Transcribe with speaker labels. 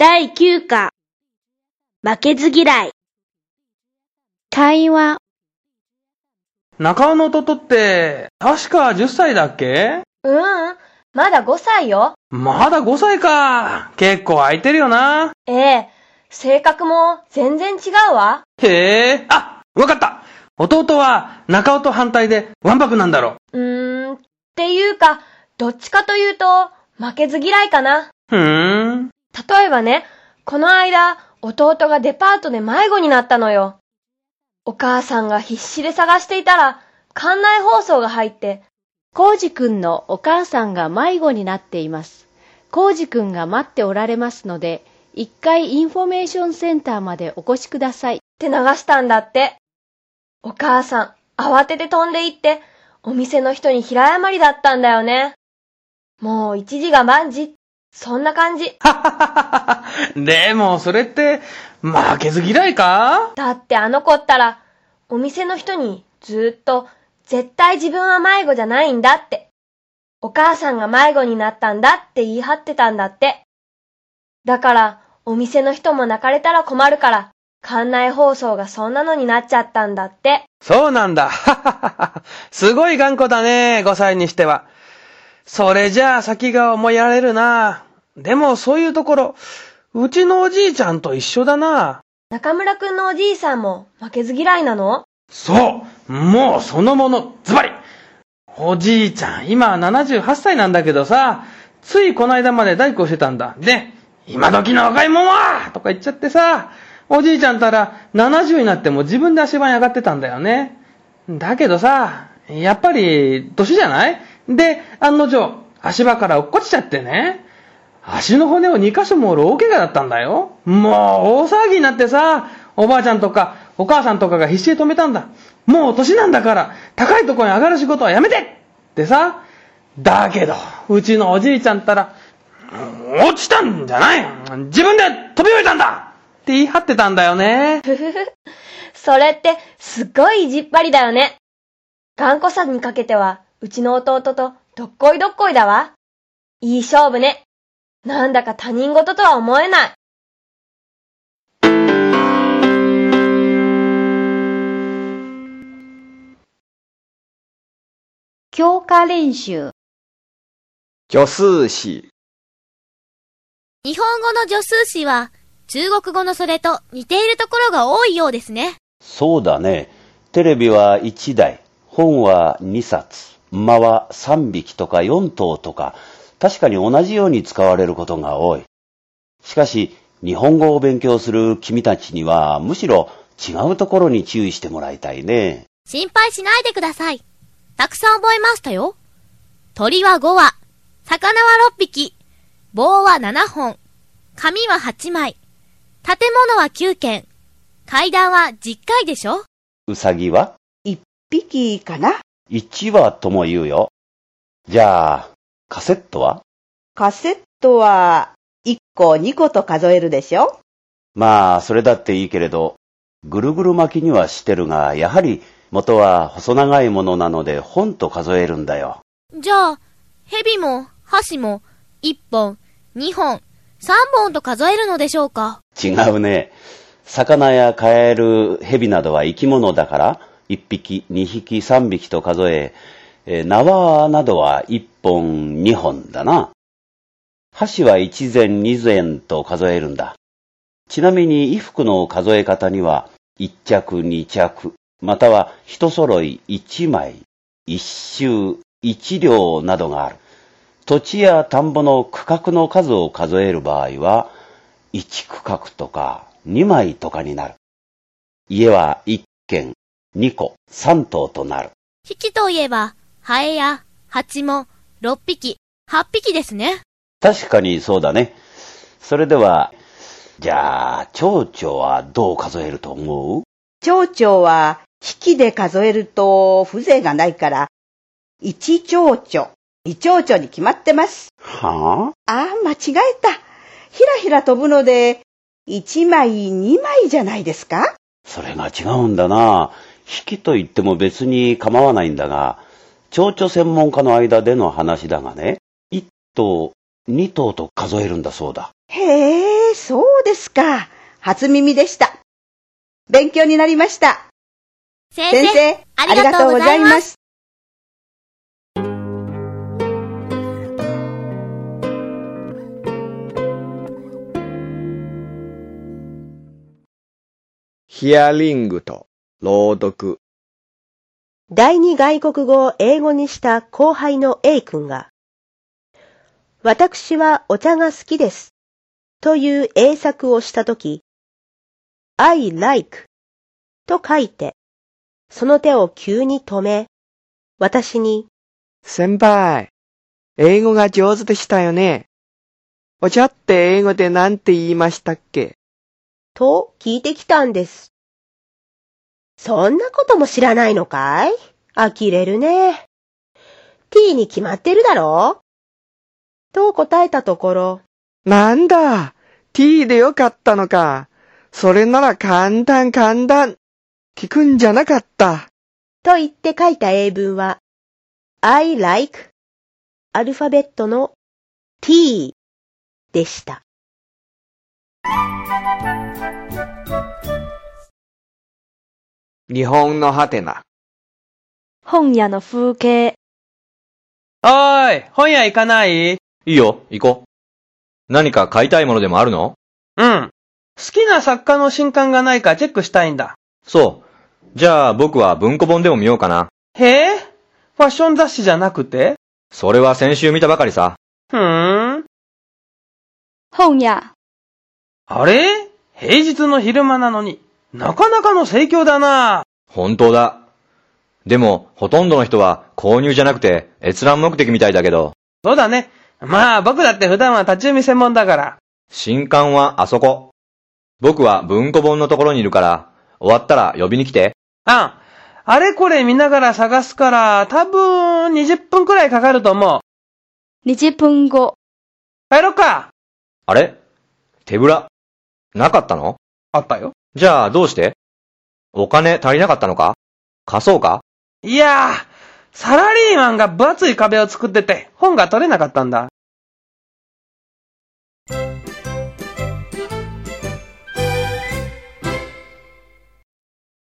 Speaker 1: 第9課負けず嫌い会話
Speaker 2: 中尾の弟って、確か10歳だっけ？
Speaker 3: ううん、まだ5歳よ。
Speaker 2: まだ5歳か。結構空いてるよな。
Speaker 3: ええ、性格も全然違うわ。
Speaker 2: へえ。あ、わかった。弟は中尾と反対でワンパクなんだろ
Speaker 3: うーん、っていうか、どっちかというと、負けず嫌いかな。
Speaker 2: う。ふーん。
Speaker 3: 例えばね、この間、弟がデパートで迷子になったのよ。お母さんが必死で探していたら、館内放送が入って、
Speaker 1: コウジくんのお母さんが迷子になっています。コウジくんが待っておられますので、一回インフォメーションセンターまでお越しください。
Speaker 3: って流したんだって。お母さん、慌てて飛んで行って、お店の人に平謝りだったんだよね。もう一時が万事。そんな感じ。
Speaker 2: はははは。でも、それって、負けず嫌いか？
Speaker 3: だってあの子ったら、お店の人にずーっと、絶対自分は迷子じゃないんだって。お母さんが迷子になったんだって言い張ってたんだって。だから、お店の人も泣かれたら困るから、館内放送がそんなのになっちゃったんだって。
Speaker 2: そうなんだ。はははは。すごい頑固だね、5歳にしては。それじゃあ先が思いやられるな。でもそういうところ、うちのおじいちゃんと一緒だな。
Speaker 3: 中村くんのおじいさんも負けず嫌いなの？
Speaker 2: そうもうそのもの、ズバリおじいちゃん、今78歳なんだけどさ、ついこの間まで大工をしてたんだ。で、今時の若いもんはとか言っちゃってさ、おじいちゃんたら70になっても自分で足場に上がってたんだよね。だけどさ、やっぱり、年じゃない？で、案の定、足場から落っこちちゃってね。足の骨を2箇所も折る大怪我だったんだよ。もう、大騒ぎになってさ、おばあちゃんとか、お母さんとかが必死で止めたんだ。もう年なんだから、高いところに上がる仕事はやめてってさ。だけど、うちのおじいちゃんったら、落ちたんじゃない自分で飛び降りたんだって言い張ってたんだよね。
Speaker 3: ふふふ。それって、すっごい意地っ張りだよね。頑固さにかけては、うちの弟とどっこいどっこいだわ。いい勝負ね。なんだか他人事とは思えない。
Speaker 1: 強化練習
Speaker 4: 助数詞、
Speaker 5: 日本語の助数詞は中国語のそれと似ているところが多いようですね。
Speaker 6: そうだね。テレビは1台、本は2冊、馬は3匹とか4頭とか、確かに同じように使われることが多い。しかし、日本語を勉強する君たちには、むしろ違うところに注意してもらいたいね。
Speaker 5: 心配しないでください。たくさん覚えましたよ。鳥は5羽、魚は6匹、棒は7本、紙は8枚、建物は9軒、階段は10階でしょ？
Speaker 6: うさぎは？
Speaker 7: 一匹かな
Speaker 6: ?1 羽とも言うよ。じゃあ、カセットは？
Speaker 7: カセットは1個2個と数えるでしょ？
Speaker 6: まあ、それだっていいけれど、ぐるぐる巻きにはしてるが、やはり元は細長いものなので本と数えるんだよ。
Speaker 5: じゃあ、蛇も箸も1本、2本、3本と数えるのでしょうか？
Speaker 6: 違うね。魚やカエル、蛇などは生き物だから、1匹、2匹、3匹と数え、縄などは1本、2本だな。箸は1膳、2膳と数えるんだ。ちなみに衣服の数え方には、1着、2着、または一揃い1枚、1周、1両などがある。土地や田んぼの区画の数を数える場合は、1区画とか2枚とかになる。家は1軒、2個、3棟となる。
Speaker 5: 引きといえば、ハエや蜂も6匹、8匹ですね。
Speaker 6: 確かにそうだね。それでは、じゃあ、蝶々はどう数えると思う？
Speaker 7: 蝶々は引きで数えると風情がないから、一蝶々、二蝶々に決まってます。
Speaker 6: はあ？
Speaker 7: ああ、間違えた。ひらひら飛ぶので、一枚二枚じゃないですか？
Speaker 6: それが違うんだな。引きと言っても別に構わないんだが、蝶々専門家の間での話だがね、1頭、2頭と数えるんだそうだ。
Speaker 7: へえ、そうですか。初耳でした。勉強になりました。
Speaker 5: 先
Speaker 7: 先生、
Speaker 5: ありがとうございます。
Speaker 7: す。
Speaker 4: ヒアリングと朗読。
Speaker 8: 第二外国語を英語にした後輩の A 君が、私はお茶が好きです。という英作をしたとき、I like と書いて、その手を急に止め、私に、
Speaker 9: 先輩、英語が上手でしたよね。お茶って英語で何て言いましたっけ？
Speaker 8: と聞いてきたんです。そんなことも知らないのかい？呆れるね。t に決まってるだろ？と答えたところ、
Speaker 9: なんだ、t でよかったのか。それなら簡単簡単。聞くんじゃなかった。
Speaker 8: と言って書いた英文は、I like アルファベットの t でした。
Speaker 9: 日本のハテナ。
Speaker 3: 本屋の風景。
Speaker 2: おーい、本屋行かない？
Speaker 10: いいよ、行こう。何か買いたいものでもあるの？
Speaker 2: うん。好きな作家の新刊がないかチェックしたいんだ。
Speaker 10: そう。じゃあ僕は文庫本でも見ようかな。
Speaker 2: へえ？ファッション雑誌じゃなくて？
Speaker 10: それは先週見たばかりさ。
Speaker 2: ふーん。
Speaker 3: 本屋。
Speaker 2: あれ？平日の昼間なのに、なかなかの盛況だな。
Speaker 10: 本当だ。でも、ほとんどの人は購入じゃなくて閲覧目的みたいだけど、
Speaker 2: そうだね。まあ僕だって普段は立ち読み専門だから。
Speaker 10: 新刊はあそこ。僕は文庫本のところにいるから、終わったら呼びに来て。
Speaker 2: ああれこれ見ながら探すから、多分20分くらいかかると思う。
Speaker 3: 20分後。
Speaker 2: 帰ろっか。
Speaker 10: あれ？手ぶら？なかったの？
Speaker 2: あったよ。
Speaker 10: じゃあどうして？お金足りなかったのか？貸そうか？
Speaker 2: いやー、サラリーマンが分厚い壁を作ってて、本が取れなかったんだ。